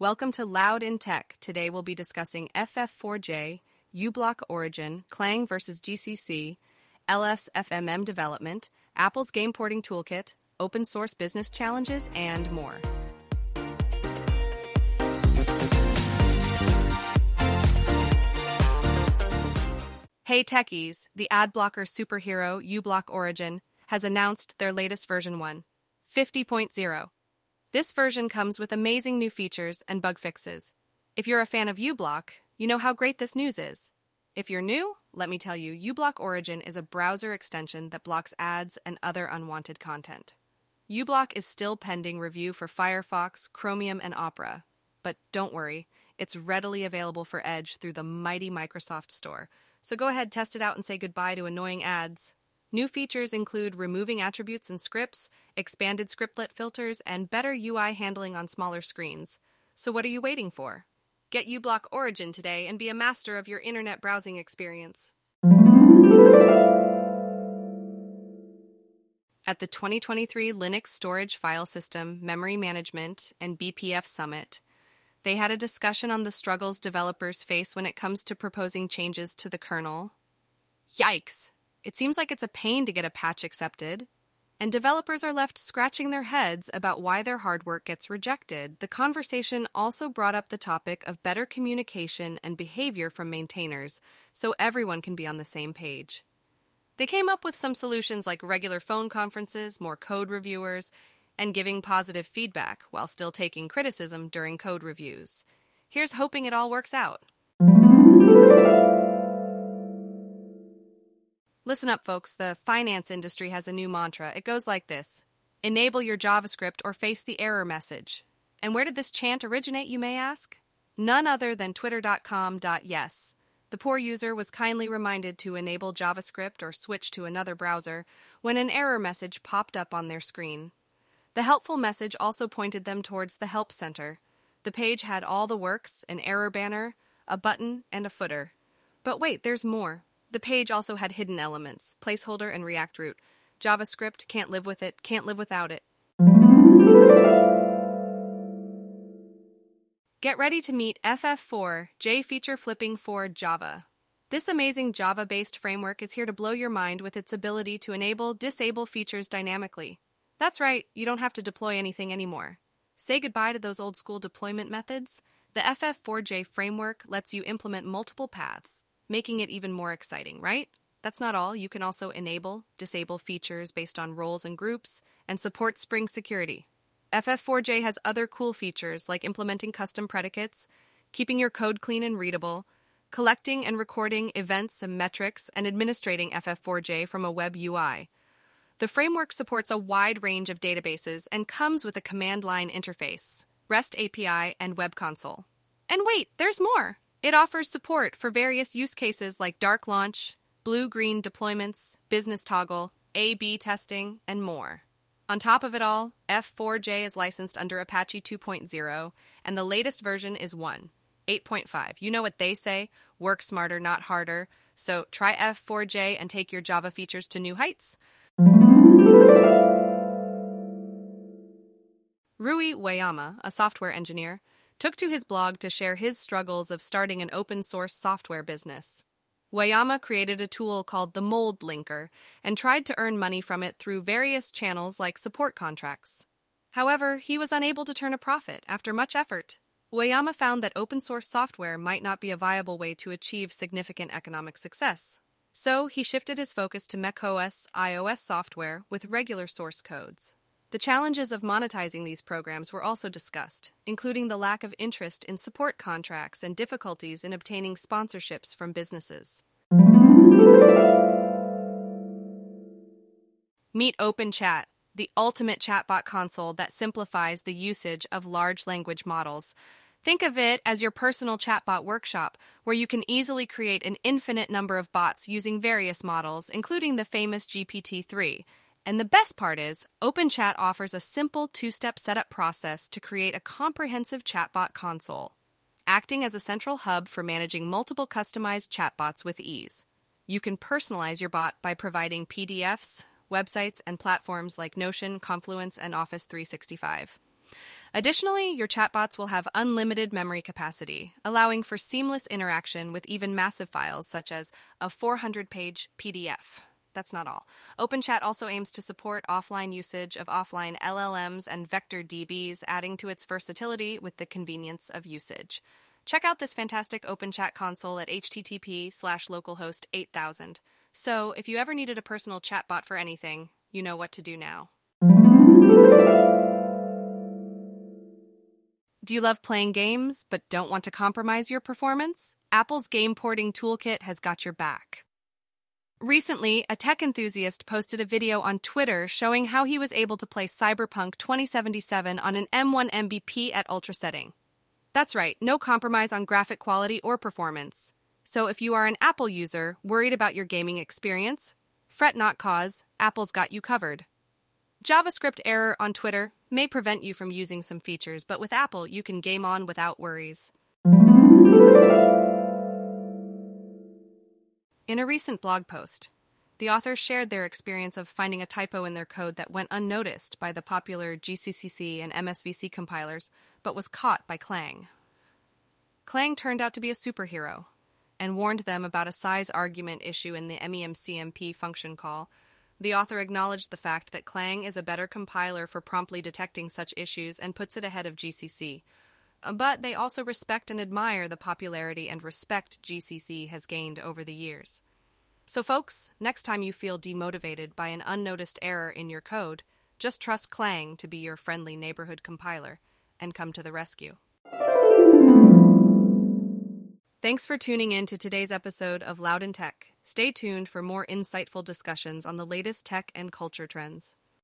Welcome to Loud in Tech. Today we'll be discussing FF4J, uBlock Origin, Clang versus GCC, LSFMM development, Apple's game porting toolkit, open source business challenges, and more. Hey techies, the ad blocker superhero uBlock Origin has announced their latest version 1, 50.0. This version comes with amazing new features and bug fixes. If you're a fan of uBlock, you know how great this news is. If you're new, let me tell you, uBlock Origin is a browser extension that blocks ads and other unwanted content. uBlock is still pending review for Firefox, Chromium, and Opera. But don't worry, it's readily available for Edge through the mighty Microsoft Store. So go ahead, test it out, and say goodbye to annoying ads. New features include removing attributes and scripts, expanded scriptlet filters, and better UI handling on smaller screens. So what are you waiting for? Get uBlock Origin today and be a master of your internet browsing experience. At the 2023 Linux Storage File System, Memory Management, and BPF Summit, they had a discussion on the struggles developers face when it comes to proposing changes to the kernel. Yikes! It seems like it's a pain to get a patch accepted, and developers are left scratching their heads about why their hard work gets rejected. The conversation also brought up the topic of better communication and behavior from maintainers so everyone can be on the same page. They came up with some solutions like regular phone conferences, more code reviewers, and giving positive feedback while still taking criticism during code reviews. Here's hoping it all works out. Listen up, folks. The finance industry has a new mantra. It goes like this Enable your JavaScript or face the error message. And where did this chant originate, you may ask? None other than twitter.com.yes. The poor user was kindly reminded to enable JavaScript or switch to another browser when an error message popped up on their screen. The helpful message also pointed them towards the Help Center. The page had all the works, an error banner, a button, and a footer. But wait, there's more. The page also had hidden elements placeholder and React root. JavaScript, can't live with it, can't live without it. Get ready to meet FF4 J Feature Flipping for Java. This amazing Java based framework is here to blow your mind with its ability to enable disable features dynamically. That's right, you don't have to deploy anything anymore. Say goodbye to those old school deployment methods. The FF4J framework lets you implement multiple paths making it even more exciting, right? That's not all. You can also enable, disable features based on roles and groups, and support Spring Security. FF4J has other cool features like implementing custom predicates, keeping your code clean and readable, collecting and recording events and metrics, and administrating FF4J from a web UI. The framework supports a wide range of databases and comes with a command line interface, REST API, and Web Console. And wait, there's more! It offers support for various use cases like dark launch, blue green deployments, business toggle, A B testing, and more. On top of it all, FF4J is licensed under Apache 2.0, and the latest version is 1, 8.5. You know what they say work smarter, not harder. So try FF4J and take your Java features to new heights. Rui Ueyama, a software engineer, took to his blog to share his struggles of starting an open source software business. Ueyama created a tool called the Mold Linker and tried to earn money from it through various channels like support contracts. However, he was unable to turn a profit after much effort. Ueyama found that open source software might not be a viable way to achieve significant economic success. So he shifted his focus to macOS iOS software with regular source codes. The challenges of monetizing these programs were also discussed, including the lack of interest in support contracts and difficulties in obtaining sponsorships from businesses. Meet OpenChat, the ultimate chatbot console that simplifies the usage of large language models. Think of it as your personal chatbot workshop, where you can easily create an infinite number of bots using various models, including the famous GPT 3. And the best part is, OpenChat offers a simple two step setup process to create a comprehensive chatbot console, acting as a central hub for managing multiple customized chatbots with ease. You can personalize your bot by providing PDFs, websites, and platforms like Notion, Confluence, and Office 365. Additionally, your chatbots will have unlimited memory capacity, allowing for seamless interaction with even massive files such as a 400 page PDF. That's not all. OpenChat also aims to support offline usage of offline LLMs and vector DBs, adding to its versatility with the convenience of usage. Check out this fantastic OpenChat console at http slash localhost 8000. So, if you ever needed a personal chatbot for anything, you know what to do now. Do you love playing games but don't want to compromise your performance? Apple's game porting toolkit has got your back. Recently, a tech enthusiast posted a video on Twitter showing how he was able to play Cyberpunk 2077 on an M1 MBP at ultra setting. That's right, no compromise on graphic quality or performance. So if you are an Apple user worried about your gaming experience, fret not cause, Apple's got you covered. JavaScript error on Twitter may prevent you from using some features, but with Apple, you can game on without worries. In a recent blog post, the authors shared their experience of finding a typo in their code that went unnoticed by the popular GCC and MSVC compilers, but was caught by Clang. Clang turned out to be a superhero and warned them about a size argument issue in the MEMCMP function call the author acknowledged the fact that Clang is a better compiler for promptly detecting such issues and puts it ahead of GCC. But they also respect and admire the popularity and respect GCC has gained over the years. So, folks, next time you feel demotivated by an unnoticed error in your code, just trust Clang to be your friendly neighborhood compiler and come to the rescue. Thanks for tuning in to today's episode of Loud in Tech. Stay tuned for more insightful discussions on the latest tech and culture trends.